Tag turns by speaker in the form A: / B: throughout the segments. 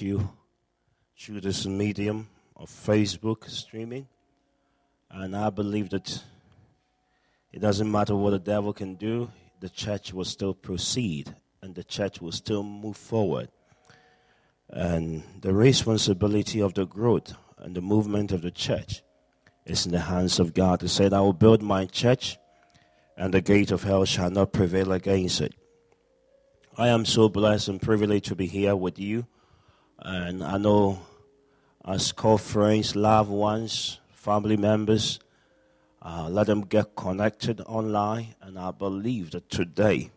A: you through this medium of Facebook streaming. And I believe that it doesn't matter what the devil can do, the church will still proceed and the church will still move forward. And the responsibility of the growth and the movement of the church is in the hands of God. He said, I will build my church, and the gate of hell shall not prevail against it. I am so blessed and privileged to be here with you. And I know as call friends, loved ones, family members, uh, let them get connected online. And I believe that today,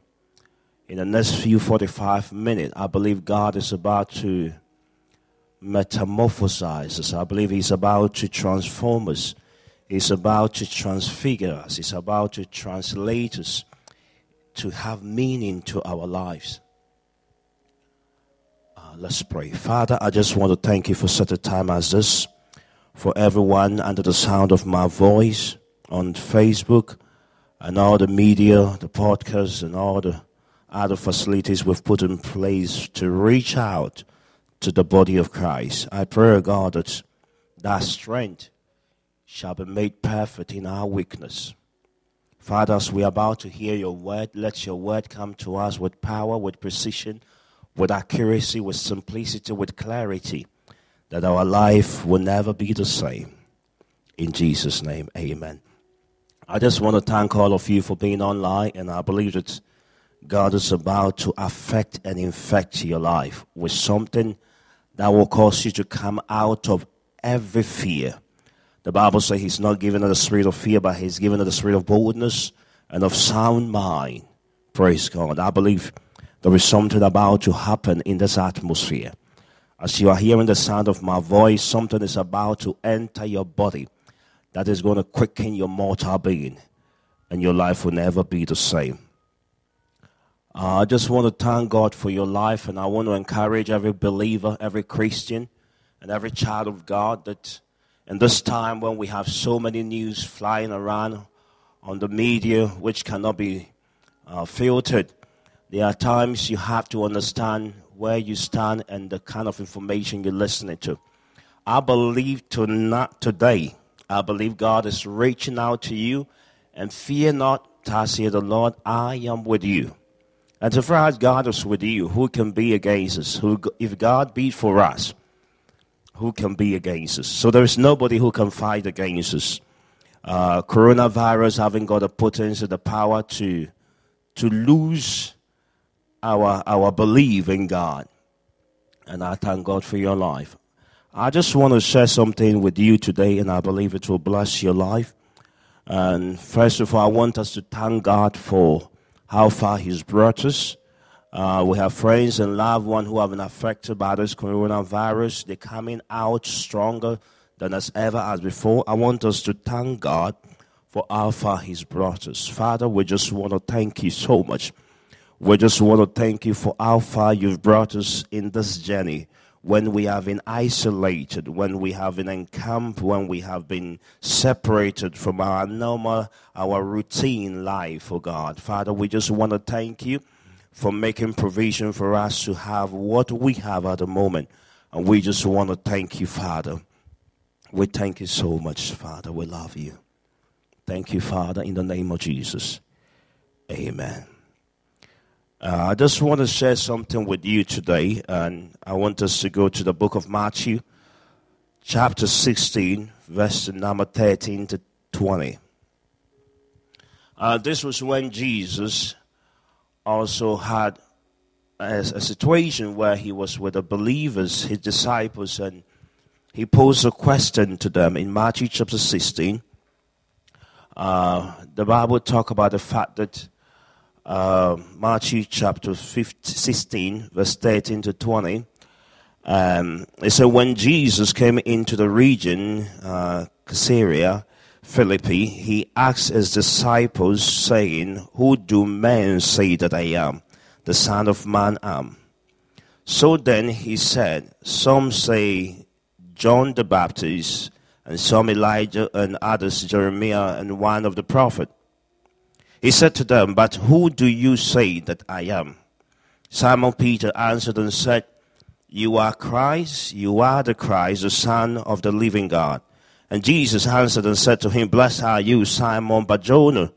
A: in the next few 45 minutes, I believe God is about to metamorphosize us. I believe He's about to transform us. He's about to transfigure us. He's about to translate us to have meaning to our lives. Let's pray. Father, I just want to thank you for such a time as this, for everyone under the sound of my voice on Facebook and all the media, the podcasts, and all the other facilities we've put in place to reach out to the body of Christ. I pray, God, that that strength shall be made perfect in our weakness. Father, as we are about to hear your word, let your word come to us with power, with precision, with accuracy, with simplicity, with clarity, that our life will never be the same. In Jesus' name, amen. I just want to thank all of you for being online, and I believe that God is about to affect and infect your life with something that will cause you to come out of every fear. The Bible says He's not given us the spirit of fear, but He's given us the spirit of boldness and of sound mind. Praise God. I believe there is something about to happen in this atmosphere. As you are hearing the sound of my voice, something is about to enter your body that is going to quicken your mortal being, and your life will never be the same. Uh, I just want to thank God for your life, and I want to encourage every believer, every Christian, and every child of God that in this time when we have so many news flying around on the media which cannot be uh, filtered, there are times you have to understand where you stand and the kind of information you're listening to. I believe to not today, I believe God is reaching out to you, and fear not, say the Lord, I am with you. And so far as God is with you, who can be against us? Who, if God be for us, who can be against us? So there is nobody who can fight against us. Uh, coronavirus having got the potency, the power to to lose our our belief in God. And I thank God for your life. I just want to share something with you today, and I believe it will bless your life. And first of all, I want us to thank God for how far He's brought us. Uh, we have friends and loved ones who have been affected by this coronavirus. They're coming out stronger than as ever as before. I want us to thank God for how far He's brought us. Father, we just want to thank you so much. We just want to thank you for how far you've brought us in this journey when we have been isolated, when we have been encamped, when we have been separated from our normal, our routine life, oh God. Father, we just want to thank you for making provision for us to have what we have at the moment. And we just want to thank you, Father. We thank you so much, Father. We love you. Thank you, Father, in the name of Jesus. Amen. Uh, I just want to share something with you today, and I want us to go to the book of Matthew, chapter 16, verse number 13 to 20. Uh, this was when Jesus also had a, a, situation where he was with the believers, his disciples, and he posed a question to them in Matthew chapter 16. Uh, the Bible talk about the fact that uh, Matthew chapter 15, 16, verse 13 to 20. Um, said, When Jesus came into the region, uh, Caesarea Philippi, he asked his disciples, saying, Who do men say that I am? The Son of Man am. So then he said, Some say John the Baptist, and some Elijah, and others Jeremiah, and one of the prophet. He said to them, But who do you say that I am? Simon Peter answered and said, You are Christ, you are the Christ, the Son of the living God. And Jesus answered and said to him, Blessed are you, Simon Barjona,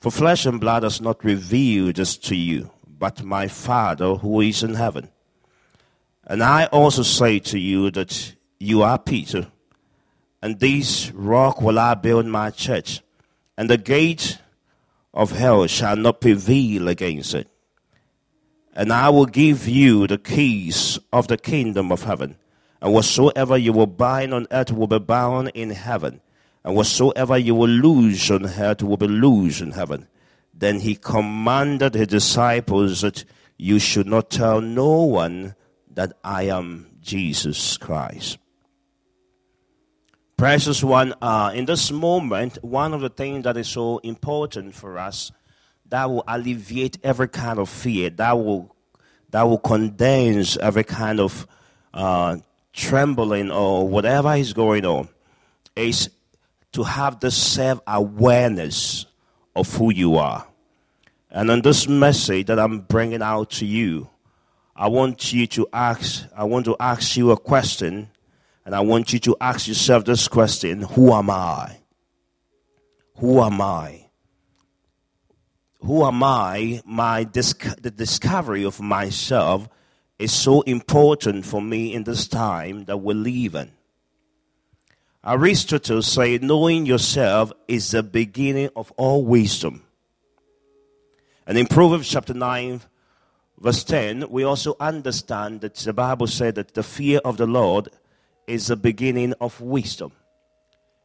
A: for flesh and blood has not revealed this to you, but my Father who is in heaven. And I also say to you that you are Peter, and this rock will I build my church, and the gate of hell shall not prevail against it. And I will give you the keys of the kingdom of heaven. And whatsoever you will bind on earth will be bound in heaven. And whatsoever you will loose on earth will be loosed in heaven. Then he commanded his disciples that you should not tell no one that I am Jesus Christ. Precious one, uh, in this moment, one of the things that is so important for us that will alleviate every kind of fear, that will, that will condense every kind of uh, trembling or whatever is going on, is to have the self awareness of who you are. And in this message that I'm bringing out to you, I want you to ask, I want to ask you a question, and I want you to ask yourself this question Who am I? Who am I? Who am I? My the discovery of myself is so important for me in this time that we live in. Aristotle said, knowing yourself is the beginning of all wisdom. And in Proverbs chapter 9, verse 10, we also understand that the Bible said that the fear of the Lord is the beginning of wisdom.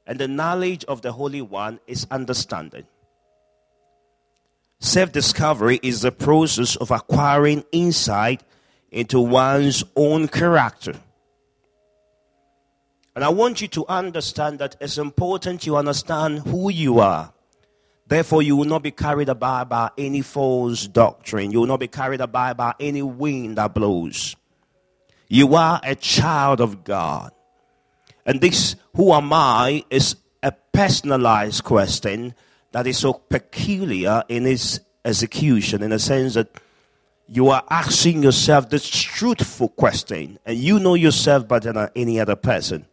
A: And the knowledge of the Holy One is understanding. Self discovery is the process of acquiring insight into one's own character. And I want you to understand that it's important you understand who you are. Therefore, you will not be carried about by any false doctrine. You will not be carried about by any wind that blows. You are a child of God. And this, who am I, is a personalized question that is so peculiar in its execution, in the sense that you are asking yourself this truthful question, and you know yourself better than any other person.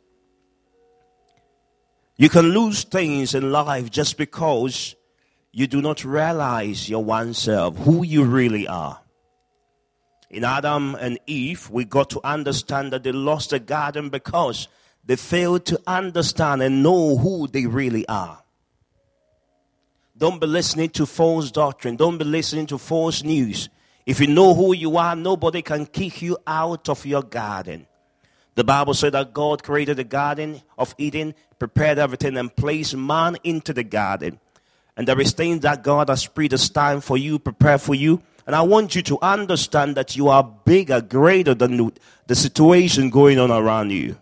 A: You can lose things in life just because you do not realize your one self, who you really are. In Adam and Eve, we got to understand that they lost the garden because they failed to understand and know who they really are. Don't be listening to false doctrine. Don't be listening to false news. If you know who you are, nobody can kick you out of your garden. The Bible said that God created the garden of Eden, prepared everything, and placed man into the garden. And there is things that God has predestined for you, prepared for you. And I want you to understand that you are bigger, greater than the situation going on around you.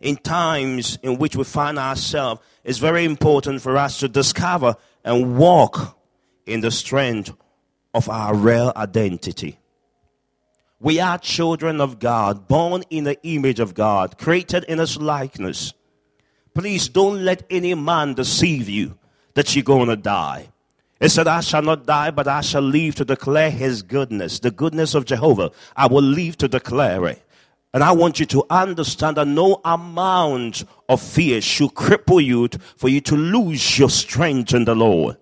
A: In times in which we find ourselves, it's very important for us to discover and walk in the strength of our real identity. We are children of God, born in the image of God, created in His likeness. Please don't let any man deceive you that you're going to die. It said, I shall not die, but I shall live to declare his goodness, the goodness of Jehovah. I will live to declare it. And I want you to understand that no amount of fear should cripple you for you to lose your strength in the Lord.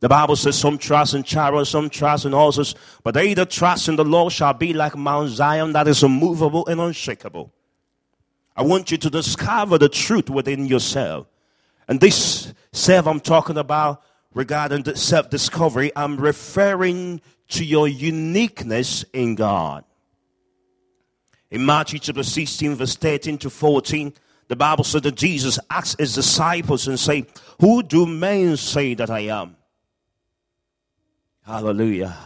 A: The Bible says, Some trust in chariots, some trust in horses, but they that trust in the Lord shall be like Mount Zion that is immovable and unshakable. I want you to discover the truth within yourself. And this self I'm talking about regarding self discovery, I'm referring to your uniqueness in God. In Matthew chapter 16, verse 13 to 14, the Bible said that Jesus asked his disciples and say, Who do men say that I am? Hallelujah.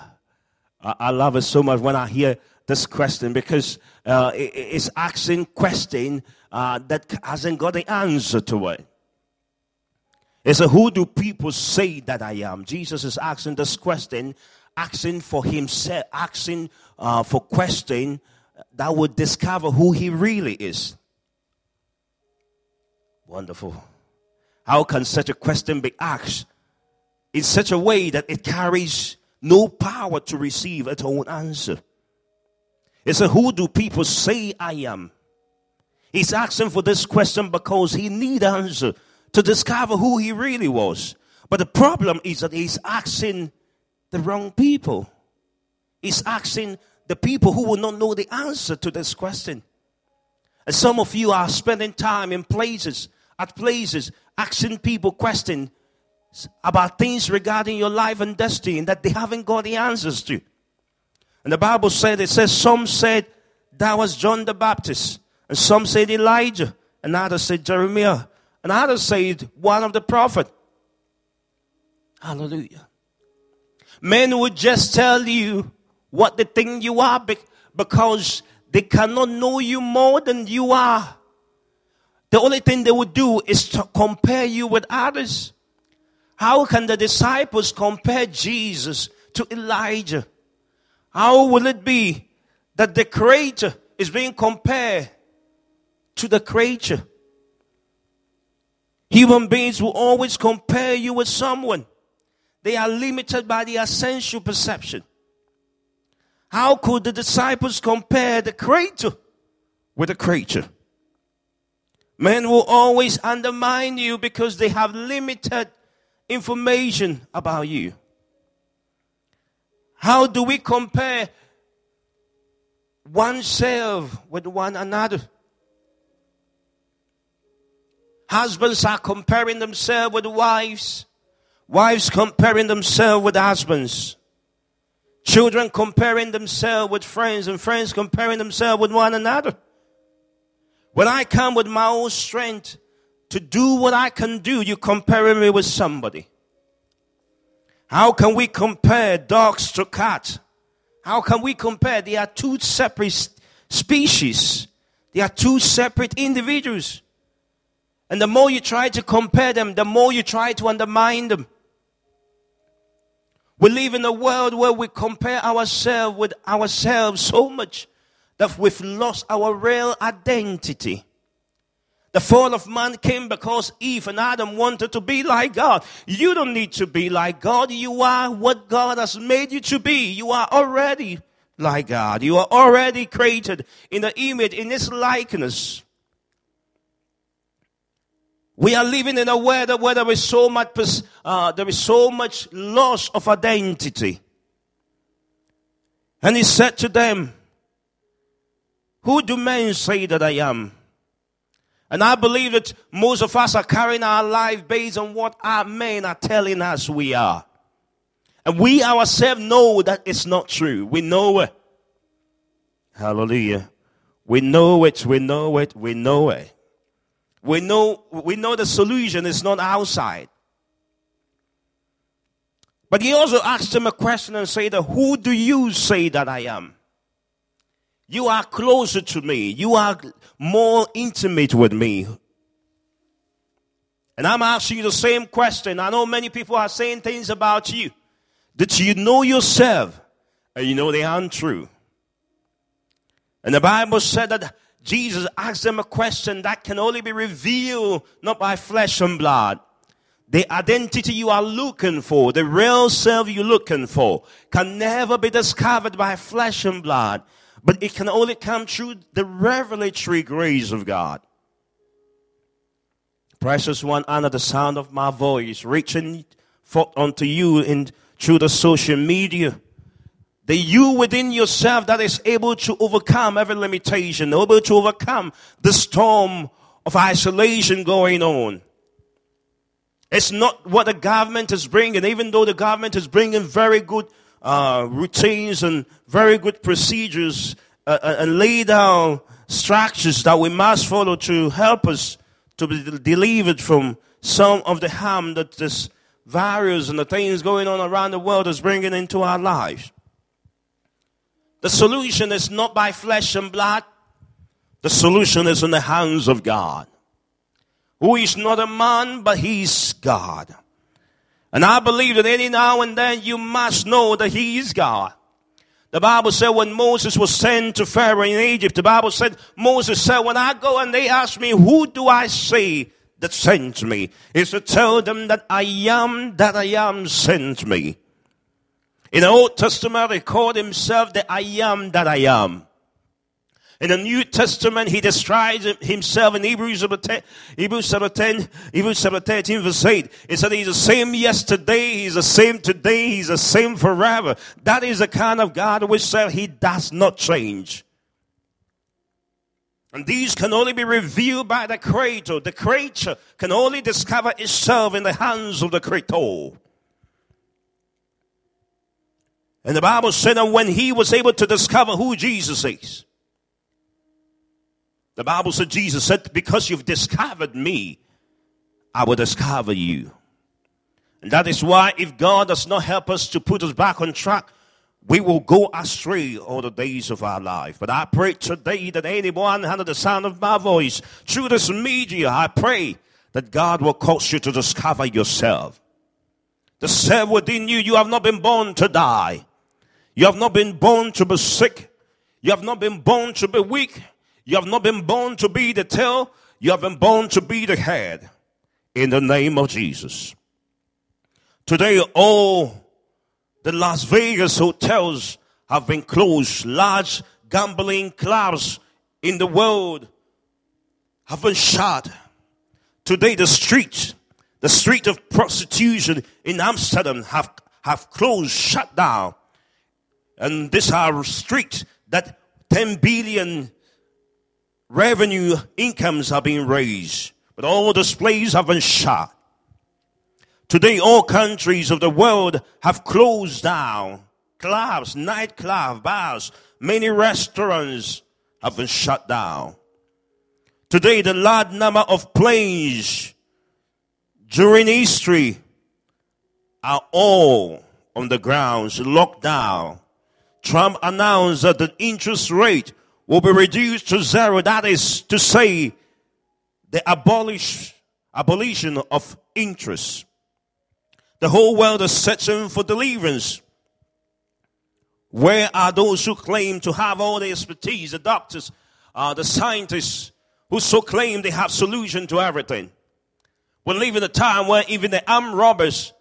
A: I, I love it so much when I hear this question because uh, it, it's asking question uh, that hasn't got the answer to it. It's a who do people say that I am? Jesus is asking this question, asking for himself, asking uh, for question that would discover who he really is. Wonderful. How can such a question be asked in such a way that it carries no power to receive its own answer? It's a Who do people say I am? He's asking for this question because he need answer to discover who he really was. But the problem is that he's asking the wrong people. He's asking the people who will not know the answer to this question. And some of you are spending time in places, at places, asking people questions about things regarding your life and destiny that they haven't got the answers to. And the Bible said, it says, some said that was John the Baptist, and some said Elijah, and others said Jeremiah, and others said one of the prophet. Hallelujah. Men would just tell you what they think you are because they cannot know you more than you are. The only thing they would do is to compare you with others. How can the disciples compare Jesus to Elijah? How will it be that the creator is being compared to the creature? Human beings will always compare you with someone. They are limited by the essential perception. How could the disciples compare the creator with the creature? Men will always undermine you because they have limited information about you. How do we compare oneself with one another? Husbands are comparing themselves with wives. Wives comparing themselves with husbands. Children comparing themselves with friends and friends comparing themselves with one another. When I come with my own strength to do what I can do, you comparing me with somebody. How can we compare dogs to cats? How can we compare? They are two separate species. They are two separate individuals. And the more you try to compare them, the more you try to undermine them. We live in a world where we compare ourselves with ourselves so much that we've lost our real identity. The fall of man came because Eve and Adam wanted to be like God. You don't need to be like God. You are what God has made you to be. You are already like God. You are already created in the image, in His likeness. We are living in a world where there is so much, uh, there is so much loss of identity. And he said to them, Who do men say that I am? And I believe that most of us are carrying our life based on what our men are telling us we are. And we ourselves know that it's not true. We know it. Hallelujah. We know it, we know it, we know it. We know, we know the solution is not outside. But he also asked him a question and said, Who do you say that I am? You are closer to me. You are more intimate with me. And I'm asking you the same question. I know many people are saying things about you that you know yourself and you know they aren't true. And the Bible said that Jesus asked them a question that can only be revealed not by flesh and blood. The identity you are looking for, the real self you're looking for, can never be discovered by flesh and blood, but it can only come through the revelatory grace of God. Precious one, under the sound of my voice, reaching forth unto you in through the social media the you within yourself that is able to overcome every limitation, able to overcome the storm of isolation going on. It's not what the government is bringing, even though the government is bringing very good uh, routines and very good procedures uh, uh and lay down structures that we must follow to help us to be delivered from some of the harm that this virus and the things going on around the world is bringing into our lives. The solution is not by flesh and blood. The solution is in the hands of God, who is not a man, but he's God. And I believe that any now and then you must know that he is God. The Bible said when Moses was sent to Pharaoh in Egypt, the Bible said, Moses said, when I go and they ask me, who do I say that sent me? Is to tell them that I am that I am sent me. In the Old Testament, he called himself the I am that I am. In the New Testament, he describes himself in Hebrews chapter 10, Hebrews chapter 10, Hebrews chapter 13, verse 8. It said he's the same yesterday, he's the same today, he's the same forever. That is the kind of God we serve. He does not change. And these can only be revealed by the Creator. The creature can only discover itself in the hands of the Creator. And the Bible said that when he was able to discover who Jesus is, the Bible said, Jesus said, because you've discovered me, I will discover you. And that is why if God does not help us to put us back on track, we will go astray all the days of our life. But I pray today that anyone under the sound of my voice, through this media, I pray that God will cause you to discover yourself. The self within you, you have not been born to die. You have not been born to be sick. You have not been born to be weak. You have not been born to be the tail. You have been born to be the head. In the name of Jesus. Today, all the Las Vegas hotels have been closed. Large gambling clubs in the world have been shut. Today, the street, the street of prostitution in Amsterdam have, have closed, shut down. And this our street that 10 billion revenue incomes are being raised, but all displays have been shut. Today, all countries of the world have closed down. Clubs, nightclubs, bars, many restaurants have been shut down. Today, the large number of planes during history are all on the grounds, locked down. Trump announced that the interest rate will be reduced to zero. That is to say, the abolish, abolition of interest. The whole world is searching for deliverance. Where are those who claim to have all the expertise, the doctors, uh, the scientists, who so claim they have solution to everything? We live in a time where even the armed robbers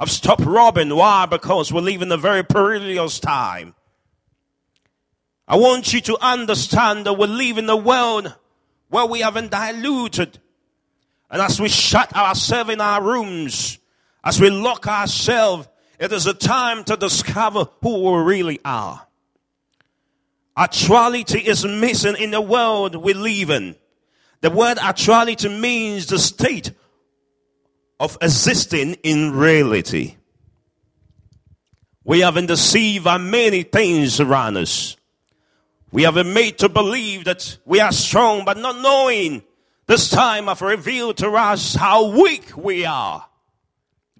A: have stopped robbing. Why? Because we live in a very perilous time. I want you to understand that we live in a world where we haven't diluted. And as we shut ourselves in our rooms, as we lock ourselves, it is a time to discover who we really are. Actuality is missing in the world we live in. The word actuality means the state of existing in reality. We have been deceived by many things around us. We have been made to believe that we are strong, but not knowing this time have revealed to us how weak we are.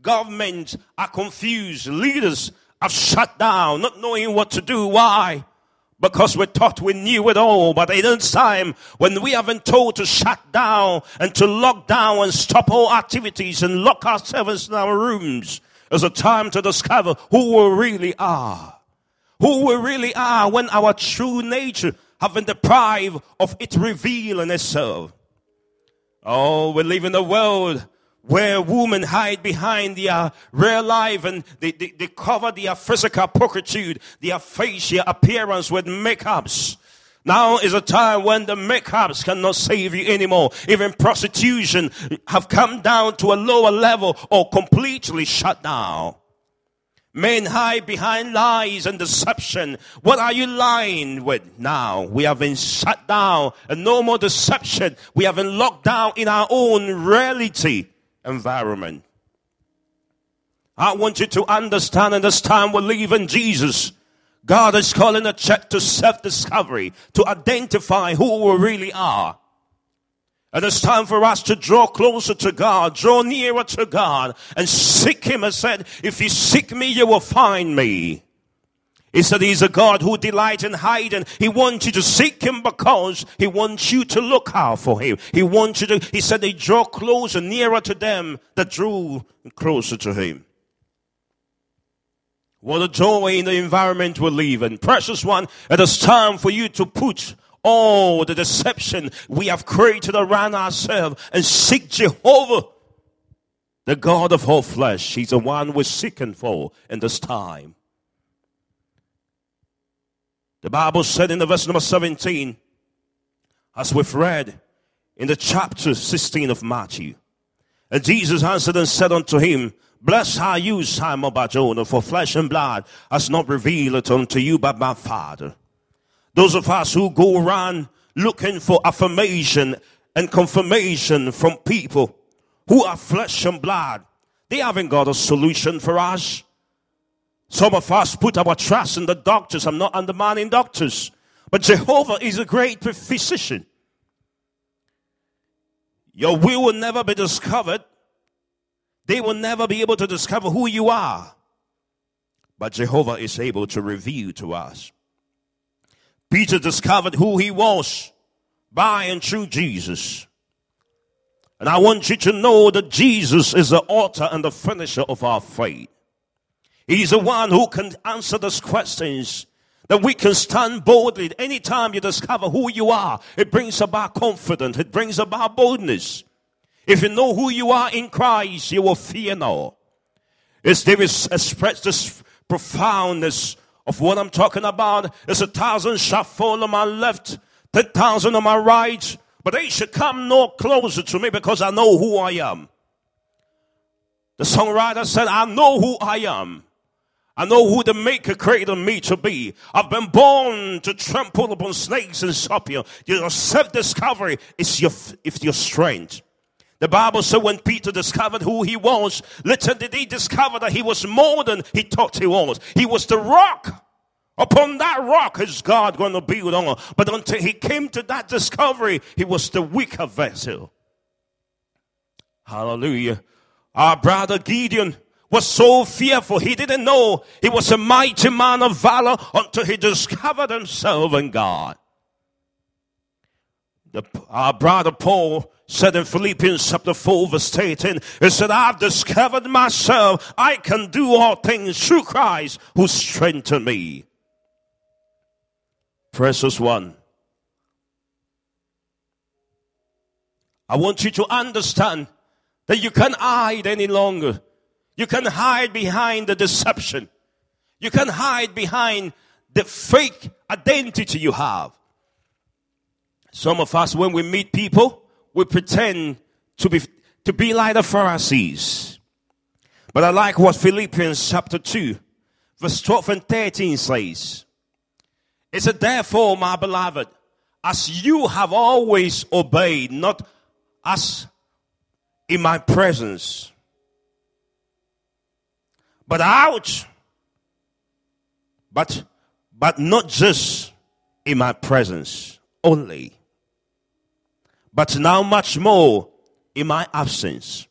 A: Governments are confused. Leaders have shut down, not knowing what to do. Why? Because we thought we knew it all, but in this time when we have been told to shut down and to lock down and stop all activities and lock ourselves in our rooms, is a time to discover who we really are. Who we really are when our true nature have been deprived of its revealing itself. Oh, we live in a world where women hide behind their real life and they, they, they cover their physical puritude, their facial appearance with makeups. Now is a time when the makeups cannot save you anymore. Even prostitution have come down to a lower level or completely shut down. Men hide behind lies and deception. What are you lying with now? We have been shut down and no more deception. We have been locked down in our own reality environment. I want you to understand in this time we live in Jesus. God is calling a check to self-discovery, to identify who we really are. And it's time for us to draw closer to God, draw nearer to God, and seek Him. I said, if you seek me, you will find me. He said he's a God who delights in hiding. He wants you to seek him because he wants you to look out for him. He wants you to, he said they draw closer, nearer to them that drew closer to him. What a joy in the environment we live in. Precious one, it is time for you to put all the deception we have created around ourselves and seek Jehovah, the God of all flesh. He's the one we're seeking for in this time. The Bible said in the verse number 17, as we've read in the chapter 16 of Matthew. And Jesus answered and said unto him, Blessed are you, Simon Barjona, for flesh and blood has not revealed it unto you but my Father. Those of us who go around looking for affirmation and confirmation from people who are flesh and blood, they haven't got a solution for us. Some of us put our trust in the doctors. I'm not undermining doctors, but Jehovah is a great physician. Your will will never be discovered. They will never be able to discover who you are. But Jehovah is able to reveal to us. Peter discovered who he was by and through Jesus. And I want you to know that Jesus is the author and the finisher of our faith. He's the one who can answer those questions that we can stand boldly. Anytime you discover who you are, it brings about confidence. It brings about boldness. If you know who you are in Christ, you will fear no. As David expressed this profoundness of what I'm talking about, as a thousand shall fall on my left, ten thousand on my right, but they should come no closer to me because I know who I am. The songwriter said, I know who I am. I know who the maker created me to be. I've been born to trample upon snakes and scorpions. Your self-discovery is your, is your strength. The Bible said when Peter discovered who he was, little did he discover that he was more than he thought he was. He was the rock. Upon that rock is God going to build on. But until he came to that discovery, he was the weaker vessel. Hallelujah. Our brother Gideon was so fearful. He didn't know he was a mighty man of valor until he discovered himself in God. The, our brother Paul said in Philippians chapter 4 verse 18, he said, I've discovered myself. I can do all things through Christ who strengthened me. Precious one. I want you to understand that you can't hide any longer. You can hide behind the deception. You can hide behind the fake identity you have. Some of us, when we meet people, we pretend to be, to be like the Pharisees. But I like what Philippians chapter 2, verse 12 and 13 says. It said, therefore, my beloved, as you have always obeyed, not as in my presence, but out. But, but not just in my presence only, but now much more in my absence.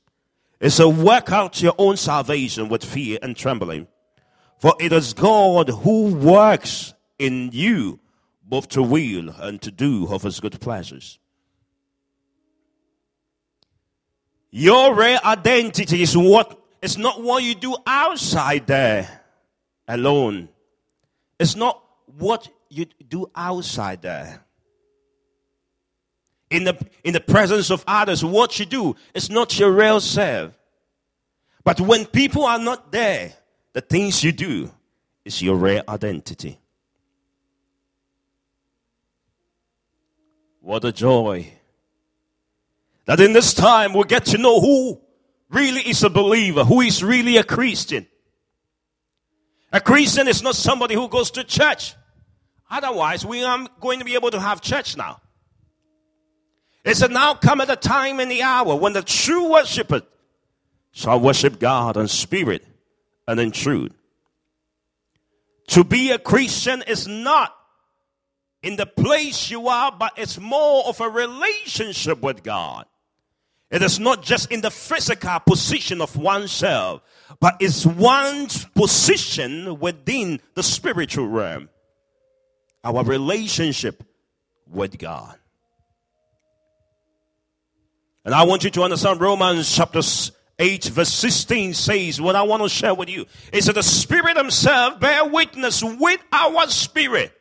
A: It's a work out your own salvation with fear and trembling. For it is God who works in you both to will and to do of his good pleasures. Your real identity is what it's not what you do outside there alone. It's not what you do outside there. In the, in the presence of others, what you do is not your real self. But when people are not there, the things you do is your real identity. What a joy that in this time we get to know who really is a believer, who is really a Christian. A Christian is not somebody who goes to church. Otherwise, we aren't going to be able to have church now. It's a now come at the time and the hour when the true worshiper shall worship God in spirit and in truth. To be a Christian is not in the place you are, but it's more of a relationship with God. It is not just in the physical position of oneself, but it's one's position within the spiritual realm. Our relationship with God. And I want you to understand Romans chapter 8 verse 16 says what I want to share with you is that the Spirit Himself bear witness with our spirit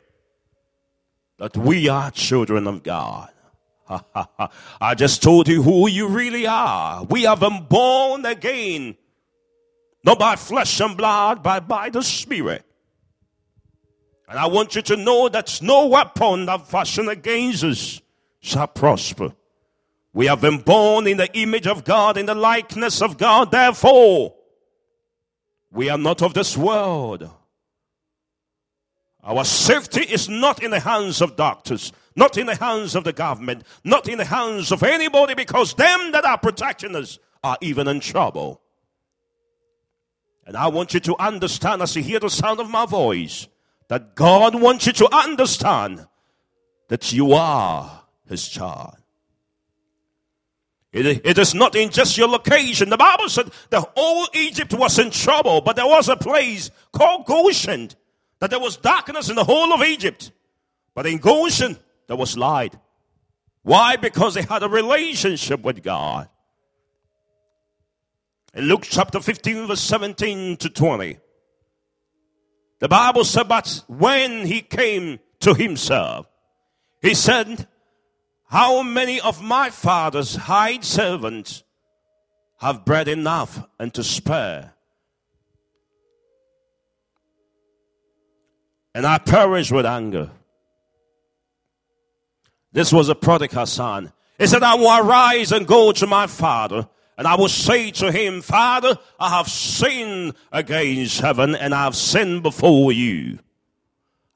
A: that we are children of God. I just told you who you really are. We have been born again, not by flesh and blood, but by the Spirit. And I want you to know that no weapon that fashioned against us shall prosper. We have been born in the image of God, in the likeness of God. Therefore, we are not of this world. Our safety is not in the hands of doctors, not in the hands of the government, not in the hands of anybody, because them that are protecting us are even in trouble. And I want you to understand as you hear the sound of my voice that God wants you to understand that you are His child. It, it is not in just your location. The Bible said the whole Egypt was in trouble, but there was a place called Goshen that there was darkness in the whole of Egypt. But in Goshen, there was light. Why? Because they had a relationship with God. In Luke chapter 15, verse 17 to 20, the Bible said, But when he came to himself, he said, how many of my father's hired servants have bread enough and to spare? And I perish with anger. This was a prodigal son. He said, I will arise and go to my father, and I will say to him, Father, I have sinned against heaven, and I have sinned before you.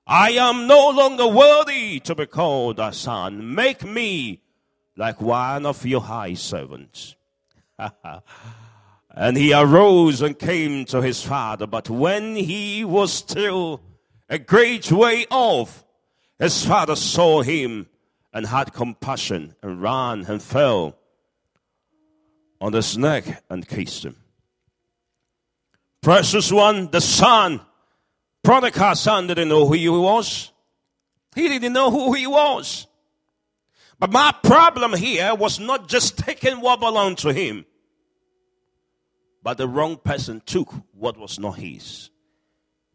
A: I am no longer worthy to be called a son. Make me like one of your high servants. and he arose and came to his father. But when he was still a great way off, his father saw him and had compassion and ran and fell on his neck and kissed him. Precious one, the son prodigal son didn't know who he was. He didn't know who he was. But my problem here was not just taking what belonged to him, but the wrong person took what was not his.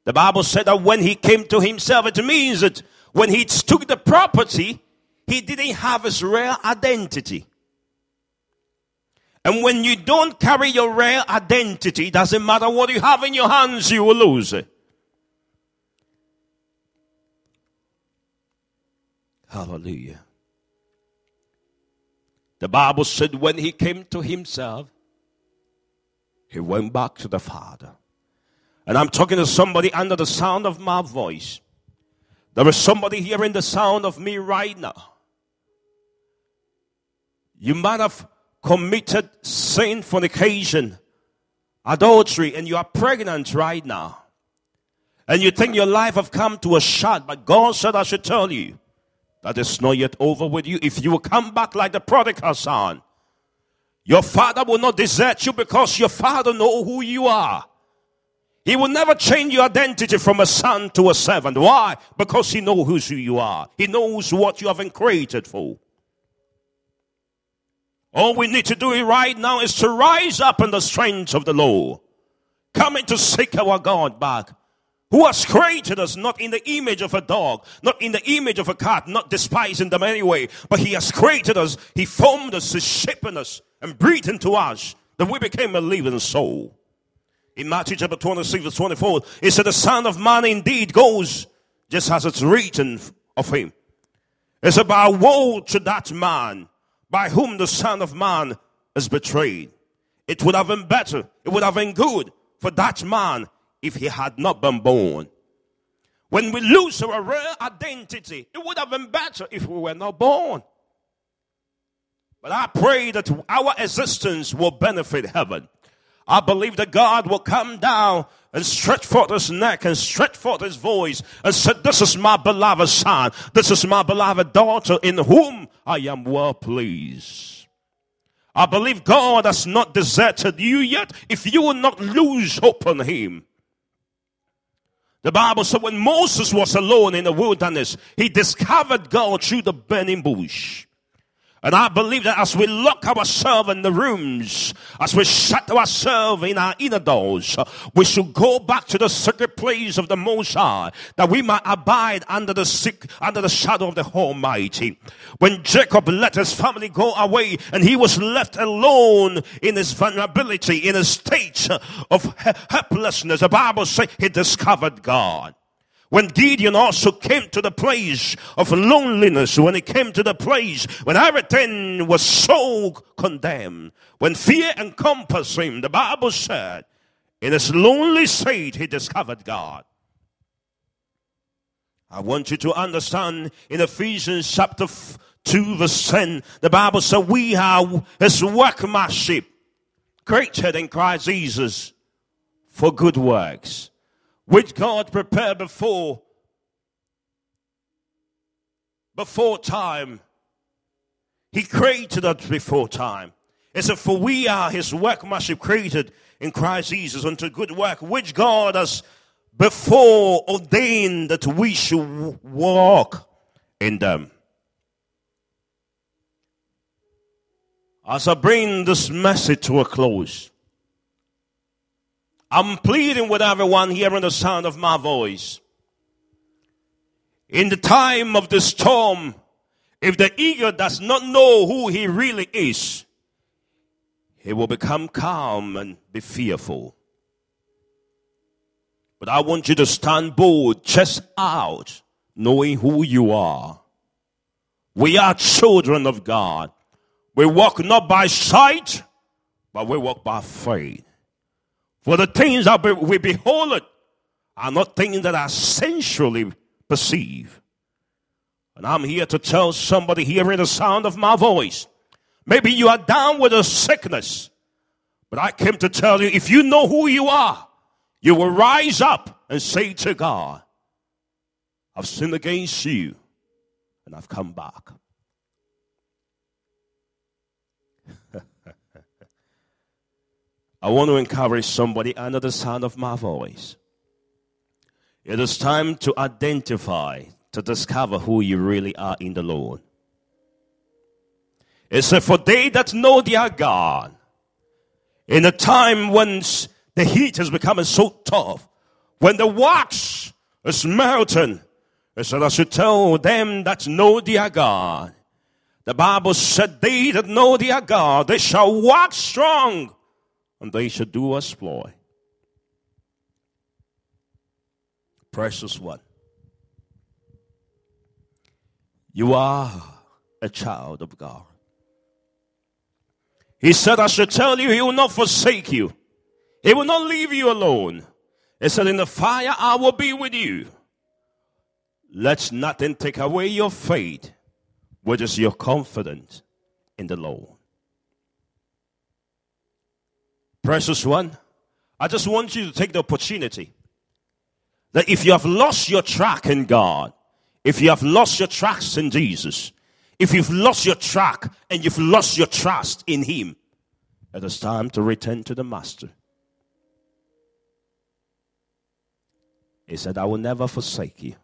A: The Bible said that when he came to himself, it means that when he took the property, he didn't have his real identity. And when you don't carry your real identity, doesn't matter what you have in your hands, you will lose it. Hallelujah. The Bible said when he came to himself, he went back to the Father. And I'm talking to somebody under the sound of my voice. There is somebody hearing the sound of me right now. You might have committed sin, fornication, adultery, and you are pregnant right now. And you think your life have come to a shot, but God said I should tell you that is not yet over with you. If you will come back like the prodigal son, your father will not desert you because your father know who you are. He will never change your identity from a son to a servant. Why? Because he knows who you are. He knows what you have been created for. All we need to do right now is to rise up in the strength of the Lord. Coming to seek our God back who has created us not in the image of a dog, not in the image of a cat, not despising them anyway, but he has created us, he formed us, he shaped us, and breathed into us that we became a living soul. In Matthew chapter 26, verse 24, it said, The Son of Man indeed goes just as it's written of him. It's about woe to that man by whom the Son of Man is betrayed. It would have been better, it would have been good for that man if he had not been born. When we lose our real identity, it would have been better if we were not born. But I pray that our existence will benefit heaven. I believe that God will come down and stretch forth his neck and stretch forth his voice and say, This is my beloved son. This is my beloved daughter in whom I am well pleased. I believe God has not deserted you yet if you will not lose hope on him. The Bible said when Moses was alone in the wilderness, he discovered God through the burning bush. And I believe that as we lock ourselves in the rooms, as we shut ourselves in our inner doors, we should go back to the secret place of the Most High, that we might abide under the sick, under the shadow of the Almighty. When Jacob let his family go away and he was left alone in his vulnerability, in a state of helplessness, the Bible says he discovered God. When Gideon also came to the place of loneliness, when he came to the place when everything was so condemned, when fear encompassed him, the Bible said, in his lonely state, he discovered God. I want you to understand in Ephesians chapter 2 verse 10, the Bible said we are his workmanship created in Christ Jesus for good works which God prepared before before time. He created us before time. It said, For we are his workmanship created in Christ Jesus unto good work, which God has before ordained that we should walk in them. As I bring this message to a close, I'm pleading with everyone hearing the sound of my voice. In the time of the storm, if the eagle does not know who he really is, he will become calm and be fearful. But I want you to stand bold, chest out, knowing who you are. We are children of God. We walk not by sight, but we walk by faith. For the things that we behold are not things that are sensually perceived. And I'm here to tell somebody hearing the sound of my voice. Maybe you are down with a sickness. But I came to tell you if you know who you are, you will rise up and say to God, I've sinned against you and I've come back. I want to encourage somebody under the sound of my voice. It is time to identify, to discover who you really are in the Lord. It said, For they that know their God, in a time when the heat is becoming so tough, when the wax is melting, it said, I should tell them that know their God. The Bible said, They that know their God, they shall walk strong and they shall do exploit. Precious one. You are a child of God. He said, I should tell you, He will not forsake you. He will not leave you alone. He said, In the fire, I will be with you. Let nothing take away your faith, which is your confidence in the Lord. Precious one, I just want you to take the opportunity that if you have lost your track in God, if you have lost your trust in Jesus, if you've lost your track and you've lost your trust in Him, it is time to return to the Master. He said, I will never forsake you.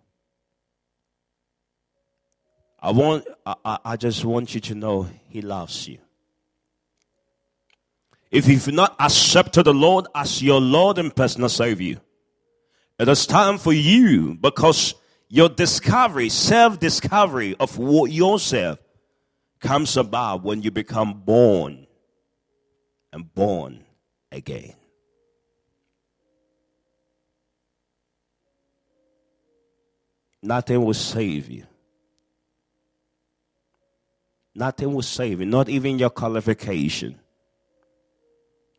A: I want I, I just want you to know he loves you. If you've not accepted the Lord as your Lord and personal Savior, it is time for you because your discovery, self discovery of yourself comes about when you become born and born again. Nothing will save you. Nothing will save you, not even your qualification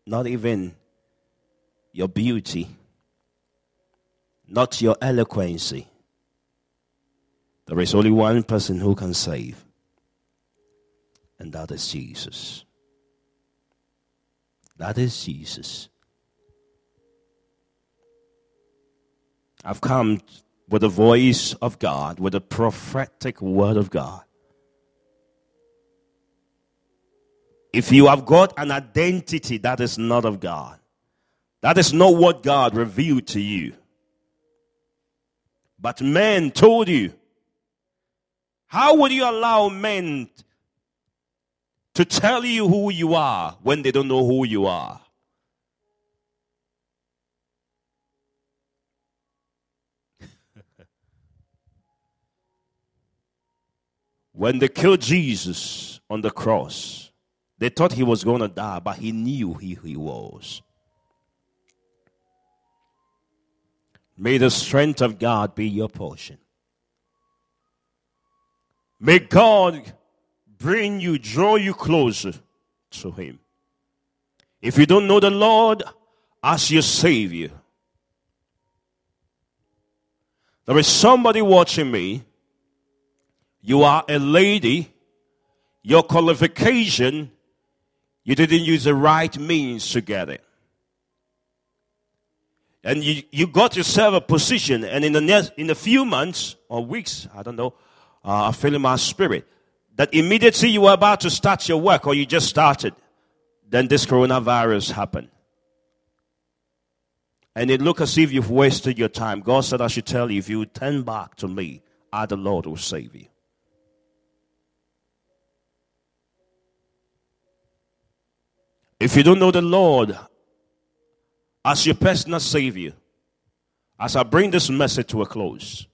A: not even your beauty, not your eloquency. There is only one person who can save, and that is Jesus. That is Jesus. I've come with the voice of God, with the prophetic word of God. If you have got an identity that is not of God, that is not what God revealed to you. But men told you. How would you allow men to tell you who you are when they don't know who you are? when they killed Jesus on the cross, they thought he was going to die, but he knew who he was. May the strength of God be your portion. May God bring you, draw you closer to Him. If you don't know the Lord as your Savior, there is somebody watching me. You are a lady. Your qualification, you didn't use the right means to get it. And you, you got yourself a position, and in the next, in a few months or weeks, I don't know, uh, I feel in my spirit that immediately you were about to start your work or you just started, then this coronavirus happened. And it looked as if you've wasted your time. God said, I should tell you, if you turn back to me, I, the Lord, will save you. If you don't know the Lord as your personal Savior, as I bring this message to a close,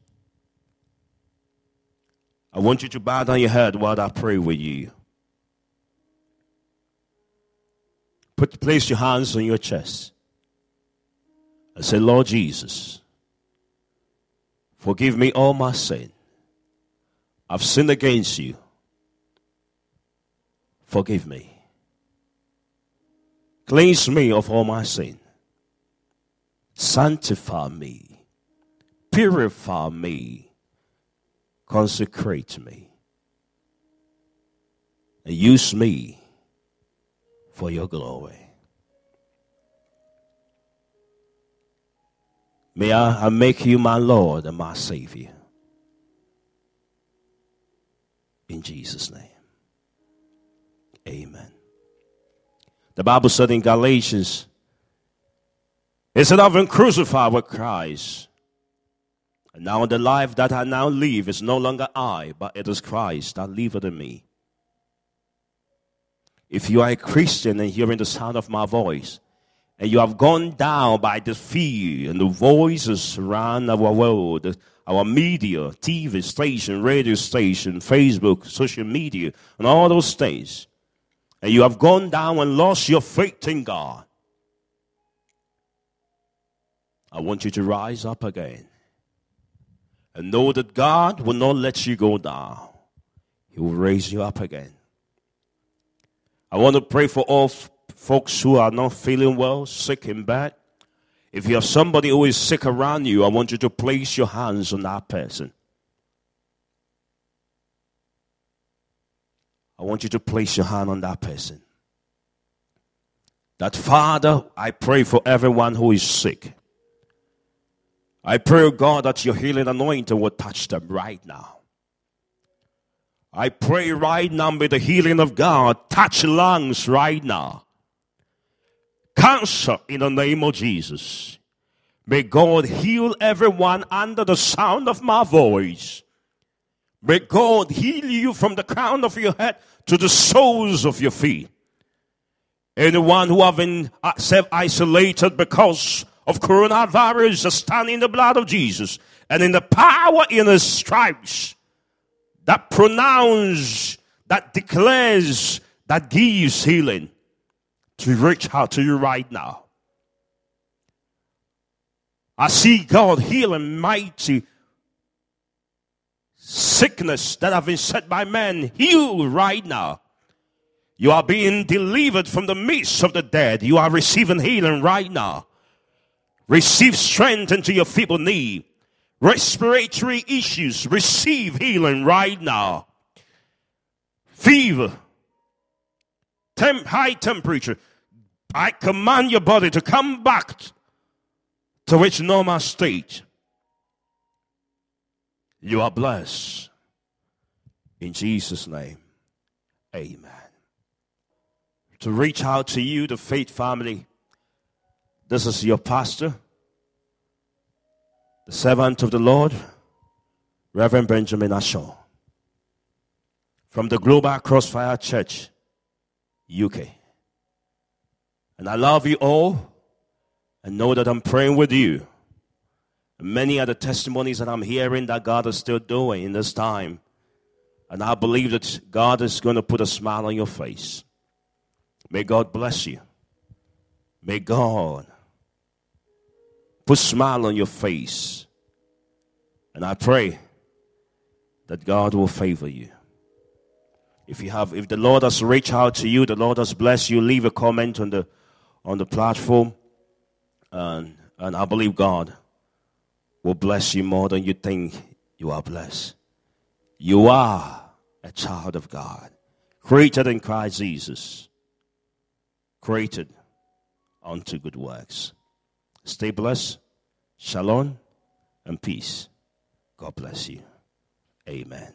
A: I want you to bow down your head while I pray with you. Put, place your hands on your chest and say, Lord Jesus, forgive me all my sin. I've sinned against you. Forgive me. Cleanse me of all my sin. Sanctify me. Purify me. Consecrate me. And use me for your glory. May I, I make you my Lord and my Savior. In Jesus' name. Amen. The Bible said in Galatians, it said, I've been crucified with Christ. And now the life that I now live is no longer I, but it is Christ that liveth in me. If you are a Christian and hearing the sound of my voice, and you have gone down by the fear and the voices around our world, our media, TV station, radio station, Facebook, social media, and all those things, and you have gone down and lost your faith in God, I want you to rise up again and know that God will not let you go down. He will raise you up again. I want to pray for all folks who are not feeling well, sick and bad. If you have somebody who is sick around you, I want you to place your hands on that person. I want you to place your hand on that person. That Father, I pray for everyone who is sick. I pray, oh God, that your healing anointing will touch them right now. I pray right now, may the healing of God touch lungs right now. Cancer in the name of Jesus. May God heal everyone under the sound of my voice. May God heal you from the crown of your head to the soles of your feet. Anyone who have been uh, self isolated because of coronavirus stand in the blood of Jesus and in the power in his stripes that pronounce, that declares, that gives healing to reach out to you right now. I see God healing mighty sickness that have been set by man, heal right now. You are being delivered from the midst of the dead. You are receiving healing right now. Receive strength into your feeble knee. Respiratory issues, receive healing right now. Fever, temp, high temperature. I command your body to come back to its normal state. You are blessed. In Jesus' name, amen. To reach out to you, the faith family this is your pastor, the servant of the Lord, Reverend Benjamin Ashaw, from the Global Crossfire Church, UK. And I love you all and know that I'm praying with you. Many are the testimonies that I'm hearing that God is still doing in this time. And I believe that God is going to put a smile on your face. May God bless you. May God Put smile on your face. And I pray that God will favor you. If you have, if the Lord has reached out to you, the Lord has blessed you, leave a comment on the on the platform. And and I believe God will bless you more than you think you are blessed. You are a child of God, created in Christ Jesus, created unto good works. Stay blessed. Shalom and peace. God bless you. Amen.